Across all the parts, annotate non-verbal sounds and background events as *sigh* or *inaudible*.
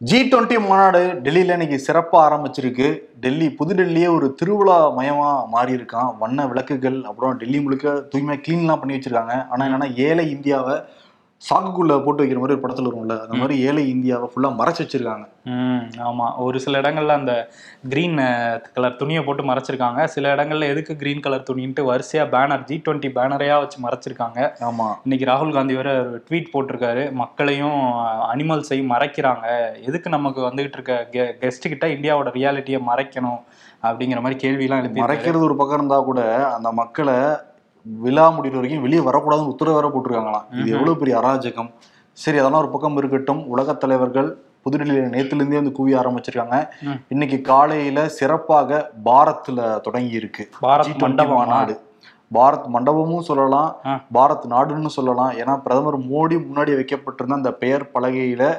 G twenty மாநாடு டெல்லியில் இன்னைக்கு சிறப்பாக ஆரம்பிச்சிருக்கு. டெல்லி புதுடெல்லியே ஒரு திருவிழா மயமாக மாறி இருக்கான் வண்ண விளக்குகள் அப்புறம் டெல்லி முழுக்க தூய்மையாக க்ளீன்லாம் பண்ணி வச்சிருக்காங்க. ஆனால் என்னென்னா ஏழை இந்தியாவை சாக்குக்குள்ள போட்டு வைக்கிற மாதிரி ஒரு படத்துல வரும்ல? அந்த மாதிரி ஏழை இந்தியாவை ஃபுல்லாக மறைச்சு வச்சிருக்காங்க. ம் ஆமா. ஒரு சில இடங்கள்ல அந்த கிரீன் கலர் துணியை போட்டு மறைச்சிருக்காங்க. சில இடங்கள்ல எதுக்கு கிரீன் கலர் துணின்ட்டு வரிசையா பேனர் ஜி டுவெண்ட்டி பேனரையா வச்சு மறைச்சிருக்காங்க. ஆமா. இன்னைக்கு ராகுல் காந்தி வேற ஒரு ட்வீட் போட்டிருக்காரு. மக்களையும் அனிமல்ஸையும் மறைக்கிறாங்க. எதுக்கு நமக்கு வந்துகிட்டு இருக்க கெஸ்ட் கிட்ட இந்தியாவோட ரியாலிட்டியை மறைக்கணும்? அப்படிங்கிற மாதிரி கேள்வியெல்லாம் எழுப்பி மறைக்கிறது ஒரு பக்கம் இருந்தா கூட அந்த மக்களை விழா முடிகிற வரைக்கும் வெளியே வரக்கூடாதுன்னு உத்தரவு வேற போட்டிருக்காங்களாம். இது எவ்வளவு பெரிய அராஜகம்? சரி அதெல்லாம் ஒரு பக்கம் இருக்கட்டும். உலகத் தலைவர்கள் புதுடெல்லியில நேத்துல இருந்தே வந்து குவிய ஆரம்பிச்சிருக்காங்க. இன்னைக்கு காலையில சிறப்பாக பாரத்ல தொடங்கி இருக்கு பாரத் G20 மண்டபமா? மாநாடு. பாரத் மண்டபமும் சொல்லலாம். பாரத் நாடுன்னு சொல்லலாம். ஏன்னா பிரதமர் மோடி முன்னாடி வைக்கப்பட்டிருந்த அந்த பெயர் பலகையில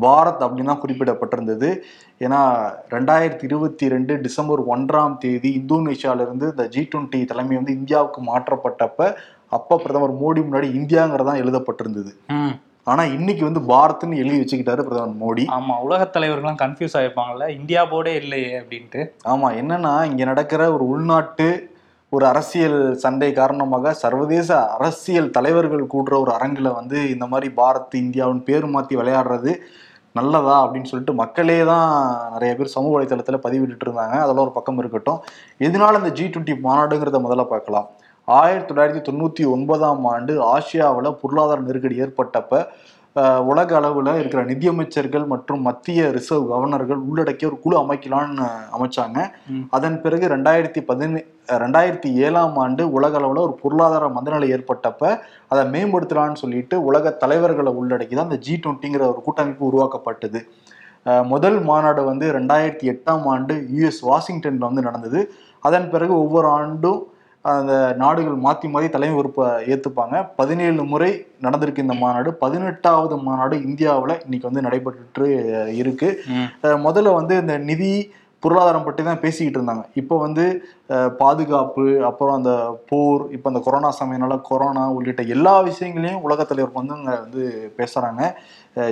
பாரத் அப்படின்னு தான் குறிப்பிடப்பட்டிருந்தது. ஏன்னா ரெண்டாயிரத்தி இருபத்தி ரெண்டு டிசம்பர் ஒன்றாம் தேதி இந்தோனேஷியால இருந்து இந்த ஜி டுவெண்ட்டி தலைமை வந்து இந்தியாவுக்கு மாற்றப்பட்டப்ப அப்ப பிரதமர் மோடி முன்னாடி இந்தியாங்கிறதான் எழுதப்பட்டிருந்தது. ம். ஆனா இன்னைக்கு வந்து பாரத்னு எழுதி வச்சுக்கிட்டாரு பிரதமர் மோடி. ஆமா உலகத் தலைவர்கள்லாம் கன்ஃபியூஸ் ஆயிருப்பாங்கல்ல. இந்தியா போர்டே இல்லையே அப்படின்ட்டு. ஆமா என்னன்னா இங்க நடக்கிற ஒரு உள்நாட்டு ஒரு அரசியல் சண்டை காரணமாக சர்வதேச அரசியல் தலைவர்கள் கூடுற ஒரு அரங்கில் வந்து இந்த மாதிரி பாரத் இந்தியாவின் பேர் மாற்றி விளையாடுறது நல்லதா அப்படின்னு சொல்லிட்டு மக்களே தான் நிறைய பேர் சமூக வலைத்தளத்தில் பதிவிட்டு இருந்தாங்க. அதெல்லாம் ஒரு பக்கம் இருக்கட்டும். எதனால இந்த ஜி டுவெண்ட்டி மாநாடுங்கிறத முதல்ல பார்க்கலாம். ஆயிரத்தி தொள்ளாயிரத்தி தொண்ணூற்றி ஒன்பதாம் ஆண்டு ஆசியாவில் பொருளாதார நெருக்கடி ஏற்பட்டப்ப உலக அளவில் இருக்கிற நிதியமைச்சர்கள் மற்றும் மத்திய ரிசர்வ் கவர்னர்கள் உள்ளடக்கிய ஒரு குழு அமைக்கலாம்னு அமைச்சாங்க. அதன் பிறகு ரெண்டாயிரத்தி பதினே ரெண்டாயிரத்தி ஏழாம் ஆண்டு உலக அளவில் ஒரு பொருளாதார மந்தநிலை ஏற்பட்டப்ப அதை மேம்படுத்தலாம்னு சொல்லிட்டு உலக தலைவர்களை உள்ளடக்கி தான் இந்த ஜி டுவெண்ட்டிங்கிற ஒரு கூட்டமைப்பு உருவாக்கப்பட்டது. முதல் மாநாடு வந்து ரெண்டாயிரத்தி எட்டாம் ஆண்டு யுஎஸ் வாஷிங்டன்ல வந்து நடந்தது. அதன் பிறகு ஒவ்வொரு ஆண்டும் அந்த நாடுகள் மாற்றி மாற்றி தலைமை பொறுப்பை ஏற்றுப்பாங்க பதினேழு முறை நடந்திருக்கு இந்த மாநாடு. பதினெட்டாவது மாநாடு இந்தியாவில் இன்னைக்கு வந்து நடைபெற்று இருக்கு. முதல்ல வந்து இந்த நிதி பொருளாதாரம் பற்றி தான் பேசிக்கிட்டு இருந்தாங்க. இப்போ வந்து பாதுகாப்பு அப்புறம் அந்த போர் இப்போ அந்த கொரோனா சமயனால கொரோனா உள்ளிட்ட எல்லா விஷயங்களையும் உலகத் தலைவர் வந்து அங்கே வந்து பேசுகிறாங்க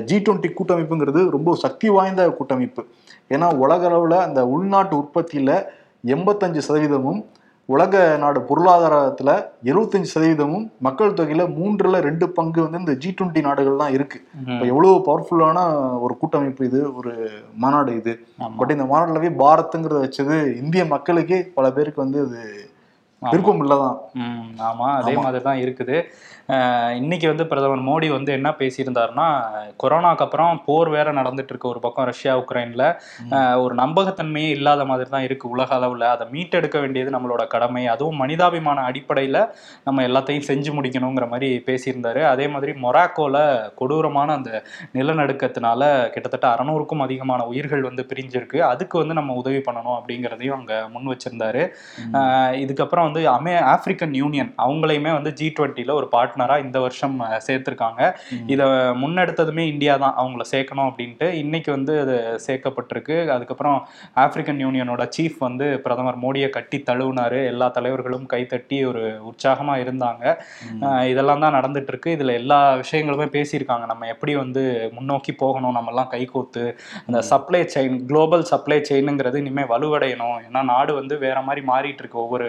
ஜி டுவெண்ட்டி கூட்டமைப்புங்கிறது ரொம்ப சக்தி வாய்ந்த கூட்டமைப்பு. ஏன்னா உலக அளவில் அந்த உள்நாட்டு உற்பத்தியில் எண்பத்தஞ்சு சதவீதமும் உலக நாடு பொருளாதாரத்துல எழுபத்தஞ்சு சதவீதமும் மக்கள் தொகையில மூன்றுல ரெண்டு பங்கு வந்து இந்த ஜி டுவெண்ட்டி நாடுகள் தான் இருக்கு. இப்போ ம். எவ்வளவு பவர்ஃபுல்லான ஒரு கூட்டமைப்பு இது ஒரு மாநாடு இது. பட் இந்த மாநாடுல போய் பாரத்ங்கிறத வச்சது இந்திய மக்களுக்கே பல பேருக்கு வந்து அது விருப்பம் இல்லதான். ஆமா. அதே. மாதிரி தான் இருக்குது. இன்னைக்கு வந்து பிரதமர் மோடி வந்து என்ன பேசியிருந்தாருன்னா கொரோனாக்கு அப்புறம் போர் வேற நடந்துட்டு இருக்கு ஒரு பக்கம் ரஷ்யா உக்ரைன்ல. ஒரு நம்பகத்தன்மையே இல்லாத மாதிரி தான் இருக்கு உலக அளவுல. அதை மீட்டெடுக்க வேண்டியது நம்மளோட கடமை. அதுவும் மனிதாபிமான அடிப்படையில நம்ம எல்லாத்தையும் செஞ்சு முடிக்கணுங்கிற மாதிரி பேசியிருந்தாரு. அதே மாதிரி மொராக்கோல கொடூரமான அந்த நிலநடுக்கத்தினால கிட்டத்தட்ட அறநூறுக்கும் அதிகமான உயிர்கள் வந்து பிரிஞ்சிருக்கு. அதுக்கு வந்து நம்ம உதவி பண்ணணும் அப்படிங்கிறதையும் அங்க முன் வச்சிருந்தாரு. இதுக்கப்புறம் வந்து அமே ஆப்பிரிக்கன் யூனியன் அவங்களையுமே வந்து ஜி டுவெண்ட்டியில் ஒரு பார்ட்னராக இந்த வருஷம் சேர்த்திருக்காங்க. இதை முன்னெடுத்ததுமே இந்தியா தான் அவங்கள சேர்க்கணும் அப்படின்ட்டு இன்னைக்கு வந்து அது சேர்க்கப்பட்டிருக்கு. அதுக்கப்புறம் ஆப்பிரிக்கன் யூனியனோட சீஃப் வந்து பிரதமர் மோடியை கட்டி தழுவினாரு. எல்லா தலைவர்களும் கைத்தட்டி ஒரு உற்சாகமாக இருந்தாங்க. இதெல்லாம் தான் நடந்துட்டு இருக்கு இதுல எல்லா விஷயங்களுமே பேசியிருக்காங்க. நம்ம எப்படி வந்து முன்னோக்கி போகணும் நம்ம எல்லாம் கைகோத்து அந்த சப்ளை செயின் குளோபல் சப்ளை செயினுங்கிறது இனிமேல் வலுவடையணும். ஏன்னா நாடு வந்து வேற மாதிரி மாறிட்டு இருக்கு ஒவ்வொரு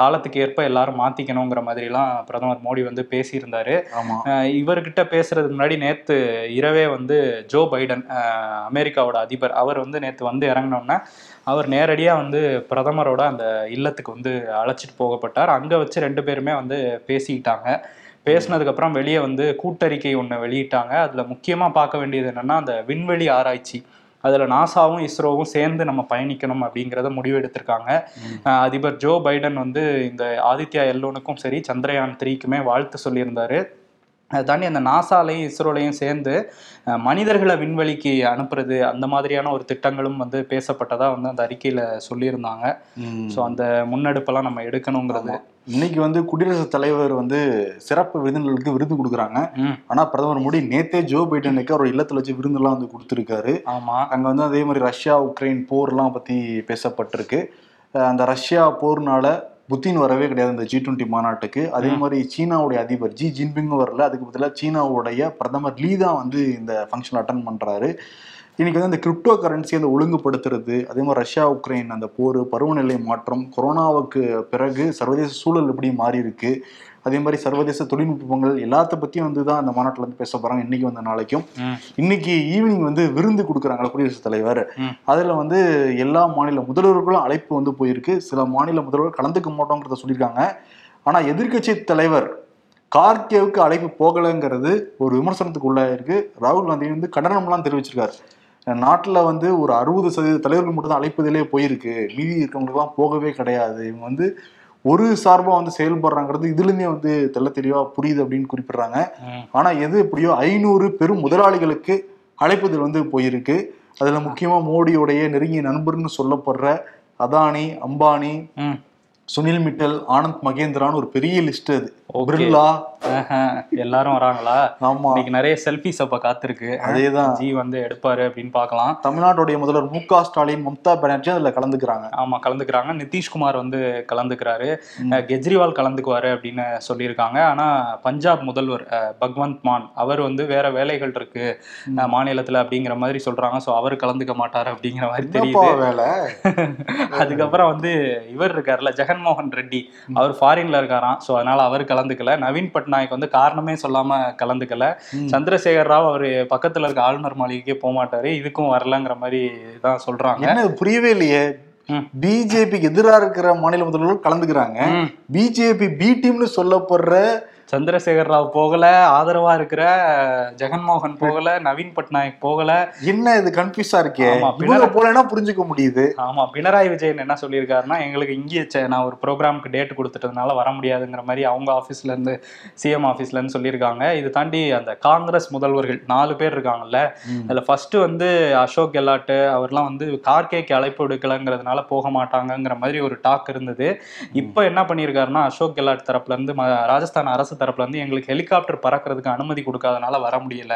காலத்துக்கு ஏற்ப எல்லாரும் மாத்திக்கணுங்கிற மாதிரிலாம் பிரதமர் மோடி வந்து பேசியிருந்தாரு. ஆமா. ஆஹ் இவர்கிட்ட பேசுறதுக்கு முன்னாடி நேத்து இரவே வந்து ஜோ பைடன் அமெரிக்காவோட அதிபர் அவர் வந்து நேத்து வந்து இறங்கினோன்னே அவர் நேரடியா வந்து பிரதமரோட அந்த இல்லத்துக்கு வந்து அழைச்சிட்டு போகப்பட்டார். அங்க வச்சு ரெண்டு பேருமே வந்து பேசிக்கிட்டாங்க. பேசினதுக்கு அப்புறம் வெளியே வந்து கூட்டறிக்கை ஒன்று வெளியிட்டாங்க. அதுல முக்கியமா பார்க்க வேண்டியது என்னன்னா அந்த விண்வெளி ஆராய்ச்சி. அதுல நாசாவும் இஸ்ரோவும் சேர்ந்து நம்ம பயணிக்கணும் அப்படிங்கிறத முடிவெடுத்திருக்காங்க. அதிபர் ஜோ பைடன் வந்து இந்த ஆதித்யா எல்லோனுக்கும் சரி சந்திரயான் த்ரீக்குமே வாழ்த்து சொல்லியிருந்தாரு. அதை தாண்டி அந்த நாசாலையும் இஸ்ரோலையும் சேர்ந்து மனிதர்களை விண்வெளிக்கு அனுப்புறது அந்த மாதிரியான ஒரு திட்டங்களும் வந்து பேசப்பட்டதா வந்து அந்த அறிக்கையில சொல்லியிருந்தாங்க. ஸோ அந்த முன்னெடுப்பெல்லாம் நம்ம எடுக்கணுங்கிறது. இன்னைக்கு வந்து குடியரசுத் தலைவர் வந்து சிறப்பு விருந்தினர்களுக்கு விருது கொடுக்குறாங்க. ஆனா பிரதமர் மோடி நேத்தே ஜோ பைடனுக்கு அவர் இல்லத்துல வச்சு விருந்தெல்லாம் வந்து கொடுத்துருக்காரு. ஆமா. அங்க வந்து அதே மாதிரி ரஷ்யா உக்ரைன் போர்லாம் பத்தி பேசப்பட்டிருக்கு. அந்த ரஷ்யா போர்னால புத்தின் வரவே கிடையாது இந்த ஜி டுவெண்ட்டி மாநாட்டுக்கு. அதே மாதிரி சீனாவுடைய அதிபர் ஜி ஜின்பிங்கும் வரல. அதுக்கு பதிலாக சீனாவுடைய பிரதமர் லீ தான் வந்து இந்த ஃபங்க்ஷன் அட்டன் பண்றாரு. இன்னைக்கு வந்து அந்த கிரிப்டோ கரன்சி அந்த ஒழுங்குபடுத்துறது அதே மாதிரி ரஷ்யா உக்ரைன் அந்த போர் பருவநிலை மாற்றம் கொரோனாவுக்கு பிறகு சர்வதேச சூழல் எப்படி மாறி இருக்கு அதே மாதிரி சர்வதேச தொழில்நுட்பங்கள் எல்லாத்த பத்தியும் வந்து தான் அந்த மாநாட்டில் வந்து பேச போறாங்க. இன்னைக்கு வந்த நாளைக்கும். இன்னைக்கு ஈவினிங் வந்து விருந்து கொடுக்குறாங்களா குடியரசுத் தலைவர். அதுல வந்து எல்லா மாநில முதல்வர்களும் அழைப்பு வந்து போயிருக்கு. சில மாநில முதல்வர் கலந்துக்க மாட்டோங்கிறத சொல்லியிருக்காங்க. ஆனா எதிர்க்கட்சி தலைவர் கார்கேவுக்கு அழைப்பு போகலைங்கிறது ஒரு விமர்சனத்துக்கு உள்ளாயிருக்கு ராகுல் காந்தி வந்து கண்டனம்லாம் தெரிவிச்சிருக்காரு. நாட்டில் வந்து ஒரு அறுபது சதவீத தலைவர்கள் மட்டும் தான் அழைப்பதிலே போயிருக்கு. மீதி இருக்கவங்களுக்குலாம் போகவே கிடையாது. இவங்க வந்து ஒரு சார்பா வந்து செயல்படுறாங்கிறது இதுலேருந்தே வந்து தெள்ள தெளிவா புரியுது அப்படின்னு குறிப்பிடுறாங்க ம். ஆனா எது எப்படியோ ஐநூறு பெரும் முதலாளிகளுக்கு அழைப்புதல் வந்து போயிருக்கு அதுல முக்கியமா மோடியோடைய நெருங்கிய நண்பர்னு சொல்லப்படுற அதானி அம்பானி. சுனில் மிட்டல் ஆனந்த் மகேந்திரான்னு ஒரு பெரிய லிஸ்ட் அது Okay. பிர்லா ஆஹா. எல்லாரும் வராங்களா? ஆமா. இன்னைக்கு நிறைய செல்ஃபிஸ் அப்ப காத்திருக்கு. அதேதான். ஜி வந்து எடுப்பாரு அப்படின்னு பார்க்கலாம். தமிழ்நாட்டுடைய முதல்வர் மு க ஸ்டாலின் மம்தா பானர்ஜி அதுல கலந்துக்கிறாங்க. ஆமா கலந்துக்கிறாங்க. நிதிஷ்குமார் வந்து கலந்துக்கிறாரு. கெஜ்ரிவால் கலந்துக்குவாரு அப்படின்னு சொல்லியிருக்காங்க. ஆனா பஞ்சாப் முதல்வர் பக்வந்த் மான் அவர் வந்து வேற வேலைகள் இருக்கு மாநிலத்துல அப்படிங்கிற மாதிரி சொல்றாங்க. சோ அவர் கலந்துக்க மாட்டாரு அப்படிங்கிற மாதிரி தெரியுது. வேலை? *laughs* அதுக்கப்புறம் வந்து இவர் இருக்காருல்ல ஜெகன்மோகன் ரெட்டி. அவர் ஃபாரின்ல இருக்காராம். சோ அதனால அவர் கலந்துக்கல நவீன் பட்நாயக் வந்து காரணமே சொல்லாம கலந்துக்கல. சந்திரசேகர் ராவ் அவர் பக்கத்துல இருக்க ஆளுநர் மாளிகைக்கே போக மாட்டாரு இதுக்கும் வரலங்கிற மாதிரி தான் சொல்றாங்க என்ன புரியவே இல்லையே. பிஜேபிக்கு எதிராக இருக்கிற மாநில முதல்வர்கள் கலந்துக்கிறாங்க. பிஜேபி பி டீம்னு சொல்லப்படுற சந்திரசேகர் ராவ் போகல ஆதரவா இருக்கிற ஜெகன்மோகன் போகல நவீன் பட்நாயக் போகல. என்ன இது கன்ஃபியூஸா இருக்கே? இவங்க போலன்னா புரிஞ்சுக்க முடியுது. ஆமா பினராயி விஜயன் என்ன சொல்லியிருக்காருன்னா எங்களுக்கு இங்கே நான் ஒரு ப்ரோக்ராம்க்கு டேட் கொடுத்துட்டதுனால வர முடியாதுங்கிற மாதிரி அவங்க ஆஃபீஸ்ல இருந்து சிஎம் ஆஃபீஸ்ல இருந்து சொல்லியிருக்காங்க. இது தாண்டி அந்த காங்கிரஸ் முதல்வர்கள் நாலு பேர் இருக்காங்கல்ல அதுல ஃபர்ஸ்ட் வந்து அசோக் கெலாட் அவர்லாம் வந்து கார்கேக்கு அழைப்பு விடுக்கலங்கிறதுனால போக மாட்டாங்கங்கிற மாதிரி ஒரு டாக் இருந்தது. இப்போ என்ன பண்ணியிருக்காருன்னா அசோக் கெலாட் தரப்புல இருந்து ம- ராஜஸ்தான் அரசு தரப்புல இருந்து எங்களுக்கு ஹெலிகாப்டர் பறக்கிறதுக்கு அனுமதி கொடுக்காதனால வர முடியல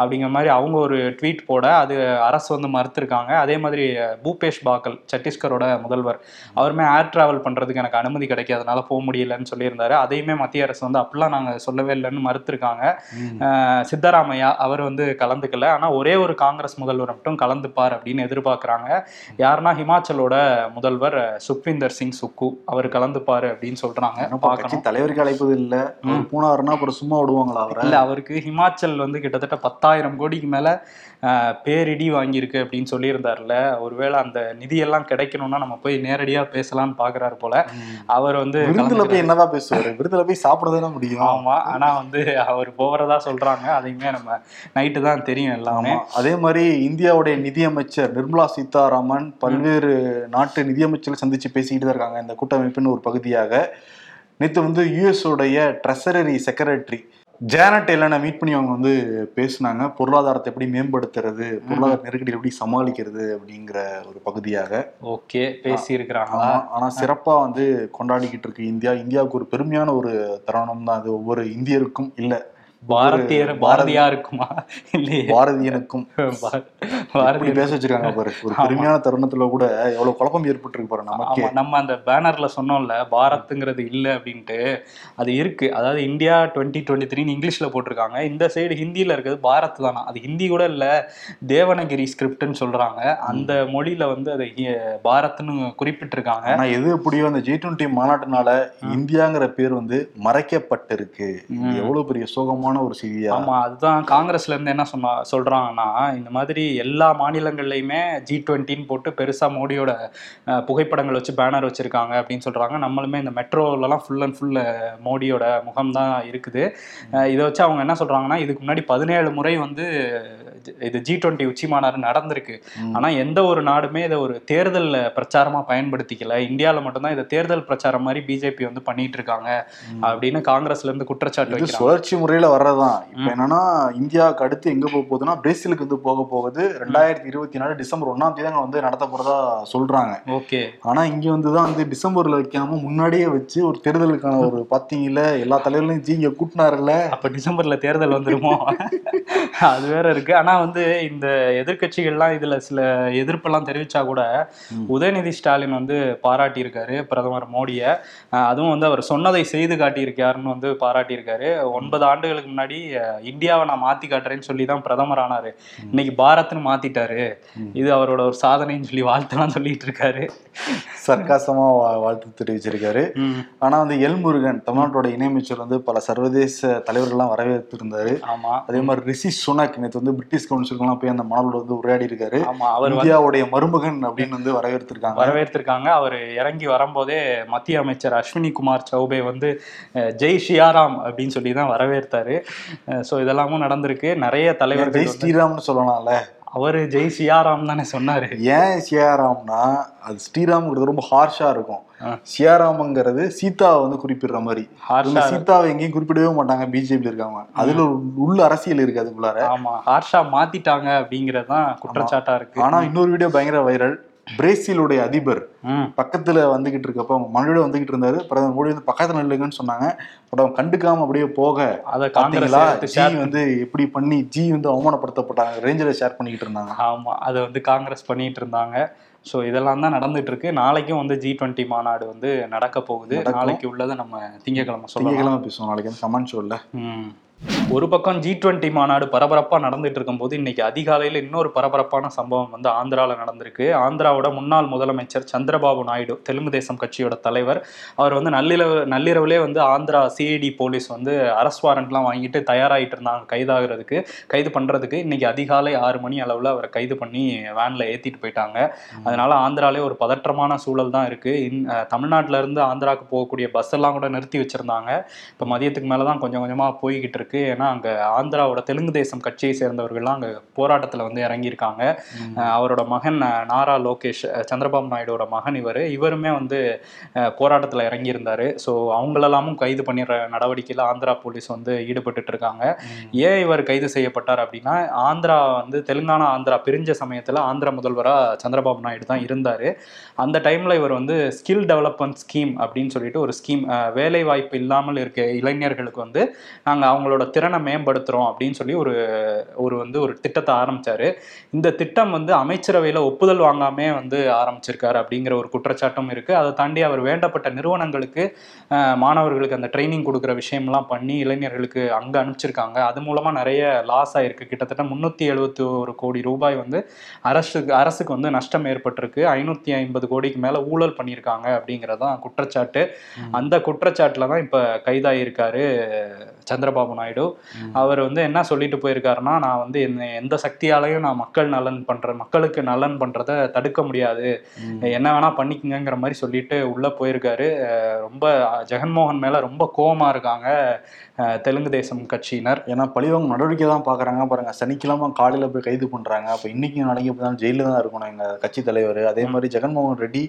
அப்படிங்கிற மாதிரி அவங்க ஒரு ட்வீட் போட அது அரசு வந்து மறுத்திருக்காங்க. அதே மாதிரி பூபேஷ் பாகல் சத்தீஸ்கரோட முதல்வர் அவருமே ஏர் டிராவல் பண்றதுக்கு எனக்கு அனுமதி கிடைக்காதனால போக முடியலன்னு சொல்லியிருந்தாரு. அதையுமே மத்திய அரசு வந்து அப்படிலாம் நாங்க சொல்லவே இல்லைன்னு மறுத்திருக்காங்க. சித்தராமையா அவர் வந்து கலந்துக்கல. ஆனா ஒரே ஒரு காங்கிரஸ் முதல்வர் மட்டும் கலந்துப்பார் அப்படின்னு எதிர்பார்க்கறாங்க. யாருன்னா ஹிமாச்சலோட முதல்வர் சுக்விந்தர் சிங் சுக்கு. அவர் கலந்துப்பாரு அப்படின்னு சொல்றாங்க. தலைவருக்கு அழைப்பது இல்ல. போனாருன்னா அப்புறம் சும்மா விடுவாங்களா அவரை? இல்ல அவருக்கு ஹிமாச்சல் வந்து கிட்டத்தட்ட பத்தாயிரம் கோடிக்கு மேல பேரிடி வாங்கியிருக்கு அப்படின்னு சொல்லியிருந்தாருல. ஒருவேளை அந்த நிதியெல்லாம் கிடைக்கணும்னா நம்ம போய் நேரடியா பேசலாம்னு பாக்குறாரு போல. அவர் வந்து கலந்துக்கிறாரு. போய் என்னதான் பேசுவாரு? விருந்துல போய் சாப்பிடதானே முடியும். ஆமா ஆனா வந்து அவர் போறதா சொல்றாங்க. அதையுமே நம்ம நைட்டு தான் தெரியும் எல்லாமே. அதே மாதிரி இந்தியாவுடைய நிதியமைச்சர் நிர்மலா சீதாராமன் பல்வேறு நாட்டு நிதியமைச்சர்கள் சந்திச்சு பேசிக்கிட்டு தான் இருக்காங்க. இந்த கூட்டமைப்பின் ஒரு பகுதியாக. நேற்று வந்து யுஎஸ் உடைய ட்ரெஷரரி செக்ரட்டரி ஜேனட் எல்லனை மீட் பண்ணி அவங்க வந்து பேசினாங்க. பொருளாதாரத்தை எப்படி மேம்படுத்துறது பொருளாதார நெருக்கடி எப்படி சமாளிக்கிறது அப்படிங்கிற ஒரு பகுதியாக. ஓகே பேசி இருக்கிறாங்களா ஆமா ஆனா சிறப்பா வந்து கொண்டாடிக்கிட்டு இருக்கு இந்தியா. இந்தியாவுக்கு ஒரு பெருமையான ஒரு தருணம் தான் அது. ஒவ்வொரு இந்தியருக்கும் இல்ல. பாரதியர் பாரதி- பாரதியா இருக்குமா இல்லையே. பாரதியனுக்கும். *laughs* பா- எப்படி பாரதியர். பேச வச்சிருக்காங்க பாரு. ஒரு பெருமையான தருணத்துல கூட எவ்வளவு குழப்பம் ஏற்பட்டிருக்கு பாரு நமக்கே. நம்ம அந்த பேனர்ல சொன்னோம்ல பாரத்ங்கிறது இல்ல அப்படின்ட்டு. அது இருக்கு. அதாவது இந்தியா டுவெண்ட்டி டுவெண்ட்டி த்ரீன்னு இங்கிலீஷ்ல போட்டிருக்காங்க. இந்த சைடு ஹிந்தியில இருக்கிறது பாரத் தானா? அது ஹிந்தி கூட இல்ல தேவனகிரி ஸ்கிரிப்ட்னு சொல்றாங்க. அந்த மொழியில வந்து அதை பாரத்னு குறிப்பிட்டிருக்காங்க. ஆனா எது எப்படியோ அந்த ஜி டுவெண்ட்டி மாநாட்டுனால இந்தியாங்கிற பேர் வந்து மறைக்கப்பட்டிருக்கு. எவ்வளவு பெரிய சோகமான ஒரு செய்தியா? ஆமா அதுதான் காங்கிரஸ்ல இருந்து என்ன சொன்னா சொல்றாங்கன்னா இந்த மாதிரி எல்லா மாநிலங்கள்லயுமே ஜி டுவெண்ட்டின்னு போட்டு பெருசா மோடியோட புகைப்படங்கள் வச்சு பேனர் வச்சிருக்காங்க அப்படின்னு சொல்றாங்க. நம்மளுமே இந்த மெட்ரோலலாம் ஃபுல் அண்ட் ஃபுல் மோடியோட முகம் தான் இருக்குது. இதை வச்சு அவங்க என்ன சொல்றாங்கன்னா இதுக்கு முன்னாடி பதினேழு முறை வந்து இது ஜி டுவெண்ட்டி உச்சி மாநாடு நடந்திருக்கு. ஆனா எந்த ஒரு நாடுமே இதை ஒரு தேர்தல் பிரச்சாரமா பயன்படுத்திக்கல. இந்தியால மட்டும்தான் இதை தேர்தல் பிரச்சாரம் மாதிரி பிஜேபி வந்து பண்ணிட்டு இருக்காங்க அப்படின்னு காங்கிரஸ்ல இருந்து குற்றச்சாட்டு சுழற்சி முறையில வர்றதுதான். இப்ப என்னன்னா இந்தியாவுக்கு அடுத்து எங்க போக போகுதுன்னா பிரேசிலுக்கு வந்து போக போகுது. ரெண்டாயிரத்தி இருபத்தி நாலு டிசம்பர் ஒன்னாம் தேதி அங்க வந்து நடத்த போறதா சொல்றாங்க. ஓகே. ஆனா இங்க வந்துதான் வந்து டிசம்பர்ல வைக்காம முன்னாடியே வச்சு ஒரு தேர்தலுக்கான ஒரு பாத்தீங்கல்ல எல்லா தலைவர்களையும் ஜி இங்க கூட்டினாருல்ல. அப்ப டிசம்பர்ல தேர்தல் வந்துருமோ? *laughs* அது வேற இருக்கு. ஆனா வந்து இந்த எதிர்க்கட்சிகள்லாம் இதுல சில எதிர்ப்பெல்லாம் தெரிவிச்சா கூட. உதயநிதி ஸ்டாலின் வந்து பாராட்டி இருக்காரு பிரதமர் மோடிய. அதுவும் வந்து அவர் சொன்னதை செய்து காட்டியிருக்காருன்னு வந்து பாராட்டியிருக்காரு. ஒன்பது ஆண்டுகளுக்கு முன்னாடி அஹ், இந்தியாவை நான் மாத்தி காட்டுறேன்னு சொல்லி தான் பிரதமர் ஆனாரு. இன்னைக்கு பாரத் குஜராத்னு மாத்திட்டாரு இது அவரோட ஒரு சாதனைன்னு சொல்லி வாழ்த்தெல்லாம் சொல்லிட்டு இருக்காரு. சர்க்காசமா வா- வாழ்த்து தெரிவிச்சிருக்காரு. ஆனா வந்து எல் முருகன் தமிழ்நாட்டோட இணையமைச்சர் வந்து பல சர்வதேச தலைவர்கள்லாம் வரவேற்றிருந்தாரு. ஆமா. அதே மாதிரி ரிஷி சுனக் நேற்று வந்து பிரிட்டிஷ் கவுன்சிலுக்குலாம் போய் அந்த மாநாடு வந்து உரையாடி இருக்காரு ஆமா அவர் இந்தியாவுடைய மருமகன் அப்படின்னு வந்து வரவேற்றிருக்காங்க. வரவேற்றிருக்காங்க. அவர் இறங்கி வரும்போதே மத்திய அமைச்சர் அஸ்வினி குமார் சௌபே வந்து ஜெய் ஷியாராம் அப்படின்னு சொல்லி தான் வரவேற்றாரு. ஸோ இதெல்லாமும் நடந்திருக்கு. நிறைய தலைவர்கள் ஜெய் ஸ்ரீராம்னு சொல்லலாம்ல? அவரு ஜெய் சியாராம் தானே சொன்னாரு. ஏன் சியாராம்னா அது ஸ்ரீராம்ங்கிறது ரொம்ப ஹார்ஷா இருக்கும். சியாராம்ங்கிறது சீதாவை வந்து குறிப்பிடுற மாதிரி. சீதாவை எங்கேயும் குறிப்பிடவே மாட்டாங்க பிஜேபி இருக்காங்க அதுல உள்ள அரசியல் இருக்கு அதுக்குள்ளார ஆமா ஹார்ஷா மாத்திட்டாங்க அப்படிங்கிறது தான் குற்றச்சாட்டா இருக்கு. ஆனா இன்னொரு வீடியோ பயங்கர வைரல் பிரேசிலுடைய அதிபர் பக்கத்துல வந்துகிட்டு இருக்கப்ப அவங்க மனைவியோட வந்துகிட்டு இருந்தாரு. பிரதமர் மோடி வந்து பக்கத்துல நில்லுங்கன்னு சொன்னாங்க. பட் அவங்க கண்டுக்காம அப்படியே போக பாத்தீங்களா? ஜி வந்து எப்படி பண்ணி ஜி வந்து அவமானப்படுத்தப்பட்டாங்க. ரேஞ்சில ஷேர் பண்ணிக்கிட்டு இருந்தாங்க. ஆமா அதை வந்து காங்கிரஸ் பண்ணிட்டு இருந்தாங்க. ஸோ இதெல்லாம் தான் நடந்துட்டு இருக்கு நாளைக்கும் வந்து ஜி டுவெண்ட்டி மாநாடு வந்து நடக்க போகுது. நாளைக்கு உள்ளதை நம்ம திங்கக்கிழமை திங்கக்கிழமை பேசுவோம். நாளைக்கு வந்து கமெண்ட் ஷோல்ல ம். ஒரு பக்கம் ஜி டுவெண்ட்டி மாநாடு பரபரப்பா நடந்துட்டு இருக்கும்போது இன்னைக்கு அதிகாலையில இன்னொரு பரபரப்பான சம்பவம் வந்து ஆந்திரால நடந்திருக்கு. ஆந்திராவோட முன்னாள் முதலமைச்சர் சந்திரபாபு நாயுடு தெலுங்கு தேசம் கட்சியோட தலைவர் அவர் வந்து நள்ளிரவு நள்ளிரவுலே வந்து ஆந்திரா சிஐடி போலீஸ் வந்து அரஸ்ட் வாரண்ட்லாம் வாங்கிட்டு தயாராகிட்டு இருந்தாங்க கைதாகிறதுக்கு கைது பண்றதுக்கு. இன்னைக்கு அதிகாலை ஆறு மணி அளவுல அவரை கைது பண்ணி வேன்ல ஏத்திட்டு போயிட்டாங்க. அதனால ஆந்திராலே ஒரு பதற்றமான சூழல் தான் இருக்கு. இன் அஹ் தமிழ்நாட்டுல இருந்து ஆந்திராவுக்கு போகக்கூடிய பஸ் எல்லாம் கூட நிறுத்தி வச்சிருந்தாங்க. இப்போ மதியத்துக்கு மேலே தான் கொஞ்சம் கொஞ்சமாக போய்கிட்டு இருக்கு. ஏன்னா அங்கே ஆந்திராவோட தெலுங்கு தேசம் கட்சியை சேர்ந்தவர்கள்லாம் அங்கே போராட்டத்தில் வந்து இறங்கியிருக்காங்க. அவரோட மகன் நாரா லோகேஷ் சந்திரபாபு நாயுடோட மகன் இவர். இவருமே வந்து போராட்டத்தில் இறங்கியிருந்தாரு. ஸோ அவங்களெல்லாமும் கைது பண்ணிடுற நடவடிக்கையில் ஆந்திரா போலீஸ் வந்து ஈடுபட்டுட்டு இருக்காங்க. ஏன் இவர் கைது செய்யப்பட்டார் அப்படின்னா ஆந்திரா வந்து தெலுங்கானா ஆந்திரா பிரிஞ்ச சமயத்தில் ஆந்திர முதல்வராக சந்திரபாபு நாயுடு தான் இருந்தார். அந்த டைமில் இவர் வந்து ஸ்கில் டெவலப்மெண்ட் ஸ்கீம் அப்படின்னு சொல்லிட்டு ஒரு ஸ்கீம் வேலை வாய்ப்பு இல்லாமல் இருக்க இளைஞர்களுக்கு வந்து நாங்கள் அவங்களோட திறனை மேம்படுத்துகிறோம் அப்படின்னு சொல்லி ஒரு ஒரு வந்து ஒரு திட்டத்தை ஆரம்பிச்சாரு. இந்த திட்டம் வந்து அமைச்சரவையில் ஒப்புதல் வாங்காமே வந்து ஆரம்பிச்சிருக்காரு அப்படிங்கிற ஒரு குற்றச்சாட்டும் இருக்கு. அதை தாண்டி அவர் வேண்டப்பட்ட நிறுவனங்களுக்கு மாணவர்களுக்கு அந்த ட்ரைனிங் கொடுக்குற விஷயம்லாம் பண்ணி இளைஞர்களுக்கு அங்கே அனுப்பிச்சிருக்காங்க. அது மூலமாக நிறைய லாஸ் ஆயிருக்கு. கிட்டத்தட்ட முந்நூற்றி எழுபத்தி ஒரு கோடி ரூபாய் வந்து அரசுக்கு அரசுக்கு வந்து நஷ்டம் ஏற்பட்டிருக்கு. ஐநூற்றி ஐம்பது கோடிக்கு மேலே ஊழல் பண்ணியிருக்காங்க அப்படிங்கிறதான் குற்றச்சாட்டு. அந்த குற்றச்சாட்டில் தான் இப்போ கைதாகியிருக்காரு சந்திரபாபு நாயுடு. அவர் வந்து என்ன சொல்லிட்டு போயிருக்காருன்னா நான் வந்து என்ன எந்த சக்தியாலையும் நான் மக்கள் நலன் பண்ற மக்களுக்கு நலன் பண்றத தடுக்க முடியாது. என்ன வேணா பண்ணிக்கங்கிற மாதிரி சொல்லிட்டு உள்ள போயிருக்காரு. ரொம்ப ஜெகன்மோகன் மேல ரொம்ப கோவமா இருக்காங்க. தெலுங்கு தேசம் கட்சியினர். ஏன்னா பழிவாங்க நடவடிக்கை தான் பாக்குறாங்க பாருங்க சனிக்கிழமை காலையில போய் கைது பண்றாங்க. அப்ப இன்னைக்கு நாளைக்கு இப்பதான் ஜெயில தான் இருக்கணும் எங்க கட்சி தலைவர். அதே மாதிரி ஜெகன்மோகன் ரெட்டி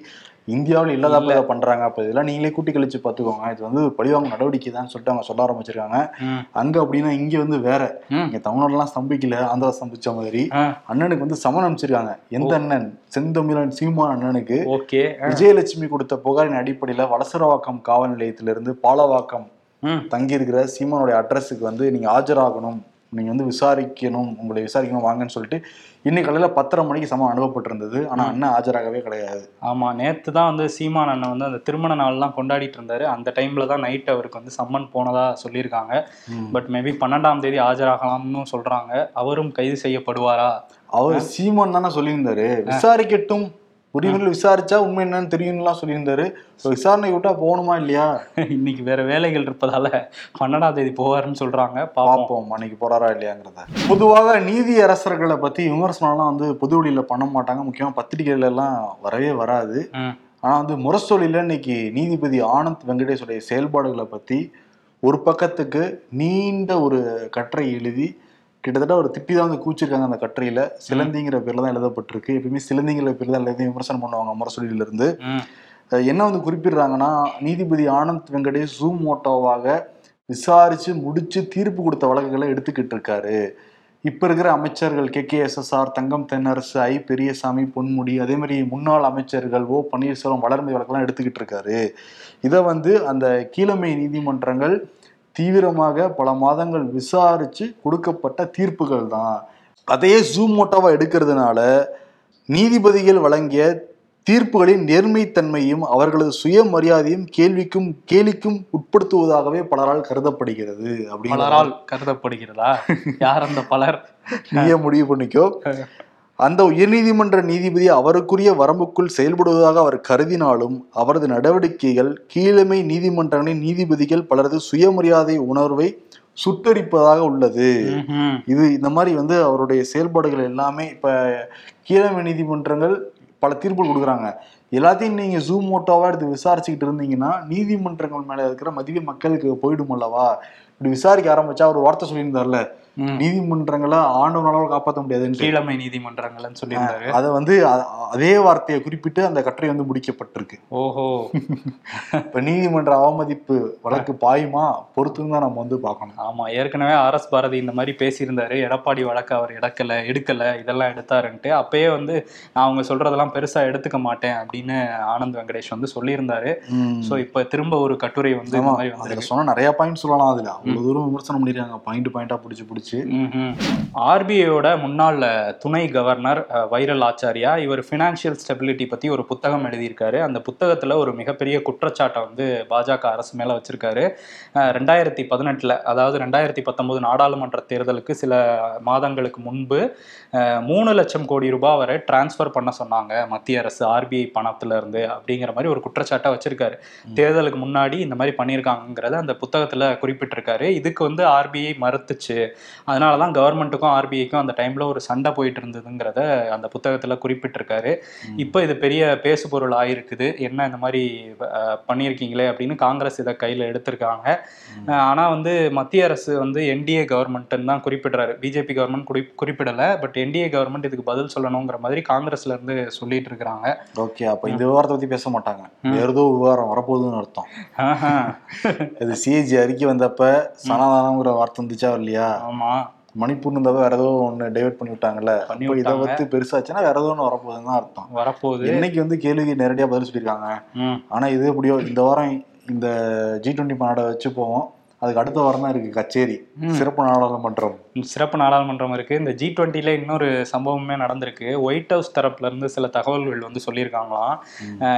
இந்தியாவில் இல்லாத பண்றாங்க. அப்ப இதெல்லாம் நீங்களே கூட்டி கழிச்சு பாத்துக்கோங்க இது வந்து பழிவாங்க நடவடிக்கை தான் சொல்லிட்டு அவங்க சொல்ல ஆரம்பிச்சிருக்காங்க. அங்க அப்படின்னா இங்க வந்து வேற. இங்க தமிழ்நாடுலாம் ஸ்தம்பிக்கல. ஆந்திரா ஸ்தம்பிச்ச மாதிரி. அண்ணனுக்கு வந்து சமன் அனுப்பிச்சிருக்காங்க. எந்த அண்ணன்? செந்தமிழன் சீமான் அண்ணனுக்கு. ஓகே. விஜயலட்சுமி கொடுத்த புகாரின் அடிப்படையில வலசரவாக்கம் காவல் நிலையத்திலிருந்து பாலவாக்கம் தங்கி இருக்கிற சீமானுடைய அட்ரஸுக்கு வந்து நீங்க ஆஜராகணும் நீங்க வந்து விசாரிக்கணும் உங்களை விசாரிக்கணும் வாங்கன்னு சொல்லிட்டு இன்னைக்கு காலையில பத்தரை மணிக்கு சமம் அனுப்பப்பட்டிருந்தது. ஆனா அண்ணன் ஆஜராகவே கிடையாது. ஆமா நேத்து தான் வந்து சீமான் அண்ணன் வந்து அந்த திருமண நாள்லாம் கொண்டாடிட்டு இருந்தாரு. அந்த டைம்ல தான் நைட் அவருக்கு வந்து சம்மன் போனதா சொல்லியிருக்காங்க. பட் மேபி பன்னெண்டாம் தேதி ஆஜராகலாம்னு சொல்றாங்க. அவரும் கைது செய்யப்படுவாரா? அவர் சீமான் தானே சொல்லியிருந்தாரு. விசாரிக்கட்டும். உரிமையில் விசாரிச்சா உண்மை என்னன்னு தெரியும்லாம் சொல்லியிருந்தாரு. விசாரணை விட்டா போகணுமா இல்லையா? இன்னைக்கு வேற வேலைகள் இருப்பதால பன்னெண்டாம் தேதி போவாருன்னு சொல்றாங்க. பாப்போம். பார்ப்போம் அன்னைக்கு போறாரா இல்லையாங்கிறத. பொதுவாக நீதி அரசர்களை பத்தி விமர்சனம்லாம் வந்து பொது வெளியில பண்ண மாட்டாங்க. முக்கியமா பத்திரிகைகள் எல்லாம் வரவே வராது. ஆனா வந்து முரசொலியில இன்னைக்கு நீதிபதி ஆனந்த் வெங்கடேஷுடைய செயல்பாடுகளை பத்தி ஒரு பக்கத்துக்கு நீண்ட ஒரு கட்டுரை எழுதி கிட்டத்தட்ட ஒரு திட்டி தான் வந்து கூச்சிருக்காங்க அந்த கட்டுரையில. சிலந்திங்கிற பேர்ல தான் எழுதப்பட்டிருக்கு. எப்பயுமே சிலந்திங்கிற பேர்ல தான் எல்லாத்தையும் விமர்சனம் பண்ணுவாங்க முரசொலியில இருந்து என்ன வந்து குறிப்பிடுறாங்கன்னா நீதிபதி ஆனந்த் வெங்கடேஷ் ஜூம் மோட்டோவாக விசாரிச்சு முடிச்சு தீர்ப்பு கொடுத்த வழக்குகளை எடுத்துக்கிட்டு இருக்காரு இப்ப இருக்கிற அமைச்சர்கள் K K SSR Thangam Thennarasu I Periyasamy Ponmudi அதே மாதிரி முன்னாள் அமைச்சர்கள் ஓ பன்னீர்செல்வம் வளர்மை வழக்கெல்லாம் எடுத்துக்கிட்டு இருக்காரு இதை வந்து அந்த கீழமை நீதிமன்றங்கள் தீவிரமாக பல மாதங்கள் விசாரிச்சு கொடுக்கப்பட்ட தீர்ப்புகள் தான். அதையே ஜூம் மோட்டோவா எடுக்கிறதுனால நீதிபதிகள் வழங்கிய தீர்ப்புகளின் நேர்மைத்தன்மையும் அவர்களது சுயமரியாதையும் கேள்விக்கும் கேலிக்கும் உட்படுத்துவதாகவே பலரால் கருதப்படுகிறது பலரால் கருதப்படுகிறதா? யார் அந்த பலர்? நீயே முடிவு பண்ணிக்கோ. *laughs* அந்த உயர்நீதிமன்ற நீதிபதி அவருக்குரிய வரம்புக்குள் செயல்படுவதாக அவர் கருதினாலும் அவரது நடவடிக்கைகள் கீழமை நீதிமன்றங்களின் நீதிபதிகள் பலரது சுயமரியாதை உணர்வை சுட்டரிப்பதாக உள்ளது. இது இந்த மாதிரி வந்து அவருடைய செயல்பாடுகள் எல்லாமே இப்ப கீழமை நீதிமன்றங்கள் பல தீர்ப்பு கொடுக்குறாங்க எல்லாத்தையும் நீங்க ஜூம் மோட்டோவா எடுத்து விசாரிச்சுக்கிட்டு இருந்தீங்கன்னா நீதிமன்றங்கள் மேல இருக்கிற மதிப்பு மக்களுக்கு போயிடும் அல்லவா இப்படி விசாரிக்க ஆரம்பிச்சா ஒரு வார்த்தை சொல்லியிருந்தார்ல. நீதிமன்றங்களை ஆண்டவனால காப்பாற்ற முடியாதுன்னு கீழமை நீதிமன்றங்கள்னு சொல்லியிருந்தாரு. அதை வந்து அதே வார்த்தையை குறிப்பிட்டு அந்த கட்டுரை வந்து முடிக்கப்பட்டிருக்கு. ஓஹோ. இப்ப நீதிமன்ற அவமதிப்பு வழக்கு பாயுமா? பொறுத்துன்னு தான் நம்ம வந்து பார்க்கணும். ஆமா ஏற்கனவே ஆர் எஸ் பாரதி இந்த மாதிரி பேசியிருந்தாரு. எடப்பாடி வழக்கு அவர் எடுக்கல எடுக்கல இதெல்லாம் எடுத்தாருன்ட்டு. அப்பயே வந்து நான் அவங்க சொல்றதெல்லாம் பெருசா எடுத்துக்க மாட்டேன் அப்படின்னு ஆனந்த் வெங்கடேஷ் வந்து சொல்லியிருந்தாரு. சோ இப்ப திரும்ப ஒரு கட்டுரை வந்து சொன்னா நிறைய பாயிண்ட் சொல்லலாம் அதுல. அவ்வளவு தூரம் விமர்சனம் பண்ணிருக்காங்க பாயிண்ட் பாயிண்டா பிடிச்சு பிடிச்சு. ஆர்பிஐயோட முன்னாள் துணை கவர்னர் வைரல் ஆச்சாரியா இவர் ஃபினான்ஷியல் ஸ்டெபிலிட்டி பத்தி ஒரு புத்தகம் எழுதியிருக்காரு. அந்த புத்தகத்துல ஒரு மிகப்பெரிய குற்றச்சாட்டை வந்து பாஜக அரசு மேல வச்சிருக்காரு. ரெண்டாயிரத்தி பதினெட்டுல அதாவது ரெண்டாயிரத்தி பத்தொன்பது நாடாளுமன்ற தேர்தலுக்கு சில மாதங்களுக்கு முன்பு மூணு லட்சம் கோடி ரூபாய் வரை டிரான்ஸ்ஃபர் பண்ண சொன்னாங்க மத்திய அரசு ஆர்பிஐ பணத்துல இருந்து அப்படிங்கிற மாதிரி ஒரு குற்றச்சாட்டை வச்சிருக்காரு. தேர்தலுக்கு முன்னாடி இந்த மாதிரி பண்ணியிருக்காங்கிறத அந்த புத்தகத்துல குறிப்பிட்டிருக்காரு. இதுக்கு வந்து ஆர்பிஐ மறுத்துச்சு. அதனால தான் கவர்மெண்ட்டுக்கும் ஆர்பிஐக்கும் அந்த டைம்ல ஒரு சண்டை போயிட்டு இருந்ததுங்கிறத அந்த புத்தகத்துல குறிப்பிட்டிருக்காரு. இப்போ இது பெரிய பேசுபொருள் ஆயிருக்குது. என்ன இந்த மாதிரி பண்ணியிருக்கீங்களே அப்படின்னு காங்கிரஸ் இதை கையில எடுத்திருக்காங்க. அஹ், ஆனா வந்து மத்திய அரசு வந்து என்டிஏ கவர்மெண்ட்னு தான் குறிப்பிடுறாரு. பிஜேபி கவர்மெண்ட் குறி குறிப்பிடல. பட் என்டிஏ கவர்மெண்ட் இதுக்கு பதில் சொல்லணுங்கிற மாதிரி காங்கிரஸ்ல இருந்து சொல்லிட்டு இருக்கிறாங்க ஓகே அப்ப இந்த விவகாரத்தை பத்தி பேச மாட்டாங்க. ஏதோ விவகாரம் வரப்போகுதுன்னு அர்த்தம். இது சிஏஜி அறிக்கை வந்தப்ப சனாதானங்கிற வார்த்தை வந்துச்சா இல்லையா? ஆமா. மணிப்பூர் இருந்தப்ப வேற ஏதோ ஒண்ணு டைவர்ட் பண்ணி விட்டாங்கல்ல. இதை. பத்தி பெருசாச்சுன்னா வேற ஏதோ ஒண்ணு வரப்போகுதுன்னு தான் அர்த்தம். வரப்போகுது. இன்னைக்கு வந்து கேள்விக்கு நேரடியா பதில் சொல்லியிருக்காங்க. ஆனா இது எப்படியோ இந்த வாரம் இந்த ஜி டுவெண்ட்டி மாநாடை வச்சு போவோம். அதுக்கு அடுத்த வாரம் தான் இருக்கு கச்சேரி. சிறப்பு நாடாளுமன்றம். சிறப்பு நாடாளுமன்றம் இருக்கு. இந்த ஜி டுவெண்ட்டில இன்னொரு சம்பவமே நடந்திருக்கு. ஒயிட் ஹவுஸ் தரப்புல இருந்து சில தகவல்கள் வந்து சொல்லியிருக்காங்களாம்.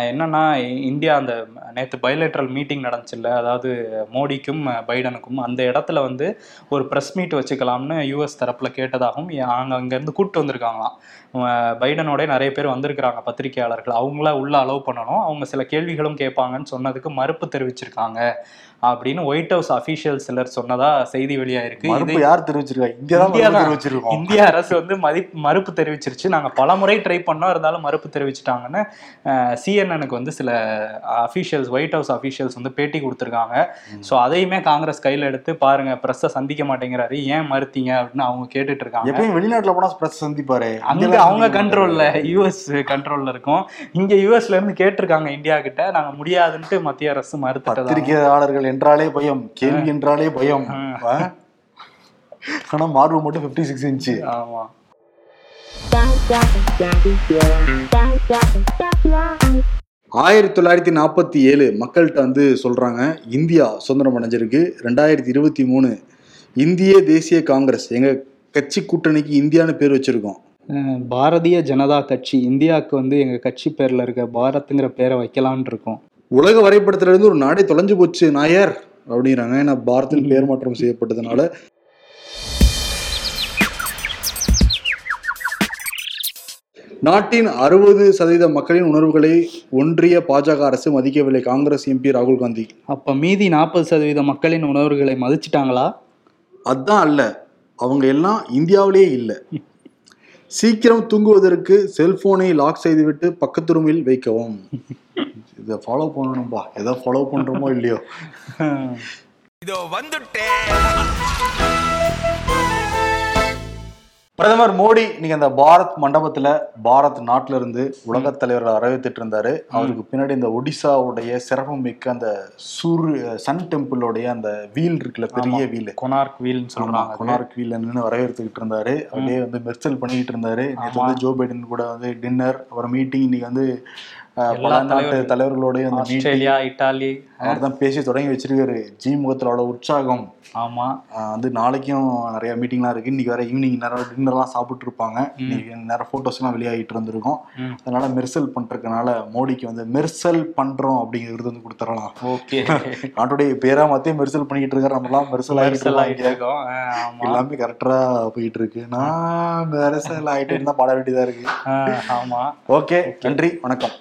என்னன்னா இந்தியா அந்த நேற்று பைலேட்ரல் மீட்டிங் நடந்துச்சுல்ல அதாவது மோடிக்கும் பைடனுக்கும் அந்த இடத்துல வந்து ஒரு ப்ரெஸ் மீட் வச்சுக்கலாம்னு யூஎஸ் தரப்புல கேட்டதாகவும் அங்க அங்கேருந்து கூப்பிட்டு வந்திருக்காங்களாம். பைடனோட நிறைய பேர் வந்திருக்கிறாங்க பத்திரிகையாளர்கள். அவங்கள உள்ள அலோவ் பண்ணணும். அவங்க சில கேள்விகளும் கேட்பாங்கன்னு சொன்னதுக்கு மறுப்பு தெரிவிச்சிருக்காங்க. அப்படின்னு ஒயிட் ஹவுஸ் அஃபீஷியல் சிலர் சொன்னதா செய்தி வெளியாயிருக்கு. யார் தெரிவிச்சிருக்கா? இந்தியா அரசு வந்து மதிப் மறுப்பு தெரிவிச்சிருச்சு. நாங்க பல முறை ட்ரை பண்ணோம். இருந்தாலும் மறுப்பு தெரிவிச்சிட்டாங்கன்னு சிஎன்எனுக்கு வந்து சில அஃபீஷியல்ஸ் ஒயிட் ஹவுஸ் அஃபீஷியல்ஸ் வந்து பேட்டி கொடுத்துருக்காங்க. ஸோ அதையுமே காங்கிரஸ் கையில எடுத்து பாருங்க பிரஸ்ஸை சந்திக்க மாட்டேங்கிறாரு. ஏன் மறுத்தீங்க அப்படின்னு அவங்க கேட்டுட்டு இருக்காங்க எப்பயும் வெளிநாட்டுல போனா பிரஸ் சந்திப்பாரு. அங்க அவங்க கண்ட்ரோல்ல யூஎஸ் கண்ட்ரோல்ல இருக்கும். இங்க யூஎஸ்ல இருந்து கேட்டிருக்காங்க இந்தியா கிட்ட. நாங்க முடியாதுன்ட்டு மத்திய அரசு மறுத்துட்டதா? பத்திரிகையாளர்கள் என்றாலே பயம் கேள்வி என்றாலே பயம்? ஆனா மார்பு மட்டும் 56 சிக்ஸ் இன்ச்சு ஆமா. ஆயிரத்தி தொள்ளாயிரத்தி நாற்பத்தி ஏழு மக்கள்கிட்ட வந்து சொல்றாங்க இந்தியா சுதந்திரம் அடைஞ்சிருக்கு. ரெண்டாயிரத்தி இருபத்தி மூணு இந்திய தேசிய காங்கிரஸ் எங்க கட்சி கூட்டணிக்கு இந்தியான்னு பேர் வச்சிருக்கோம். பாரதிய ஜனதா கட்சி இந்தியாவுக்கு வந்து எங்க கட்சி பேர்ல இருக்க பாரத்ங்கிற பேரை வைக்கலாம்னு இருக்கோம். உலக வரைபடத்துல இருந்து ஒரு நாடே தொலைஞ்சு போச்சு நாயர் அப்படிங்கிறாங்க. ஏன்னா பாரத்தின் பேர் மாற்றம் செய்யப்பட்டதுனால. நாட்டின் அறுபது சதவீத மக்களின் உணர்வுகளை ஒன்றிய பாஜக அரசு மதிக்கவில்லை காங்கிரஸ் எம்பி ராகுல் காந்தி. அப்ப மீதி நாற்பது சதவீத மக்களின் உணர்வுகளை மதிச்சிட்டாங்களா? அதான் அல்ல. அவங்க எல்லாம் இந்தியாவிலேயே இல்லை. சீக்கிரம் தூங்குவதற்கு செல்போனை லாக் செய்துவிட்டு பக்கத்து ரூமில் வைக்கவும். இதை ஃபாலோ பண்ணணும்பா. எதை ஃபாலோ பண்றோமோ இல்லையோ. இதோ வந்துட்டேன். பிரதமர் மோடி இன்னைக்கு அந்த பாரத் மண்டபத்துல பாரத் நாட்டுல இருந்து உலகத் தலைவர்களை வரவேற்றுட்டு இருந்தாரு அவருக்கு பின்னாடி இந்த ஒடிசாவுடைய சிறப்பு மிக்க அந்த சூர் சன் டெம்பிளோடைய அந்த வீல் இருக்குல்ல பெரிய வீல். கொனார்க் வீல்னு சொல்றாங்க கொனார்க் வீல் நின்று வரவேற்றுக்கிட்டு இருந்தாரு அப்படியே வந்து மெர்சல் பண்ணிக்கிட்டு இருந்தாரு நேற்று வந்து ஜோ பைடன் கூட வந்து டின்னர் அப்புறம் மீட்டிங் இன்னைக்கு வந்து பல நாட்டு தலைவர்கள். தலைவர்களோடய ஆஸ்திரேலியா இட்டாலி அவர் தான் பேசி தொடங்கி வச்சிருக்காரு. ஜி முகத்தில் அவ்வளோ உற்சாகம். ஆமா. வந்து நாளைக்கும் நிறைய மீட்டிங்லாம் இருக்கு. இன்னைக்கு வேற ஈவினிங் நேரம் டின்னர்லாம் சாப்பிட்டு இருப்பாங்க. இன்னைக்கு நிறைய ஃபோட்டோஸ்லாம் வெளியாகிட்டு இருந்திருக்கும். அதனால மெர்சல் பண்றதுனால மோடிக்கு வந்து மெர்சல் பண்றோம் அப்படிங்கிற விருது வந்து கொடுத்துடலாம். ஓகே. *laughs* நாட்டுடைய பேரா மாத்தி மெர்சல் பண்ணிக்கிட்டு இருக்காரு. நம்மலாம் மெர்சல் ஆகிட்டு இருக்கோம். எல்லாமே கரெக்டா போயிட்டு இருக்கு. நான் மெர்சல் ஆகிட்டு இருந்தா பாட வேண்டியதா இருக்கு. ஆமா. ஓகே. நன்றி வணக்கம்.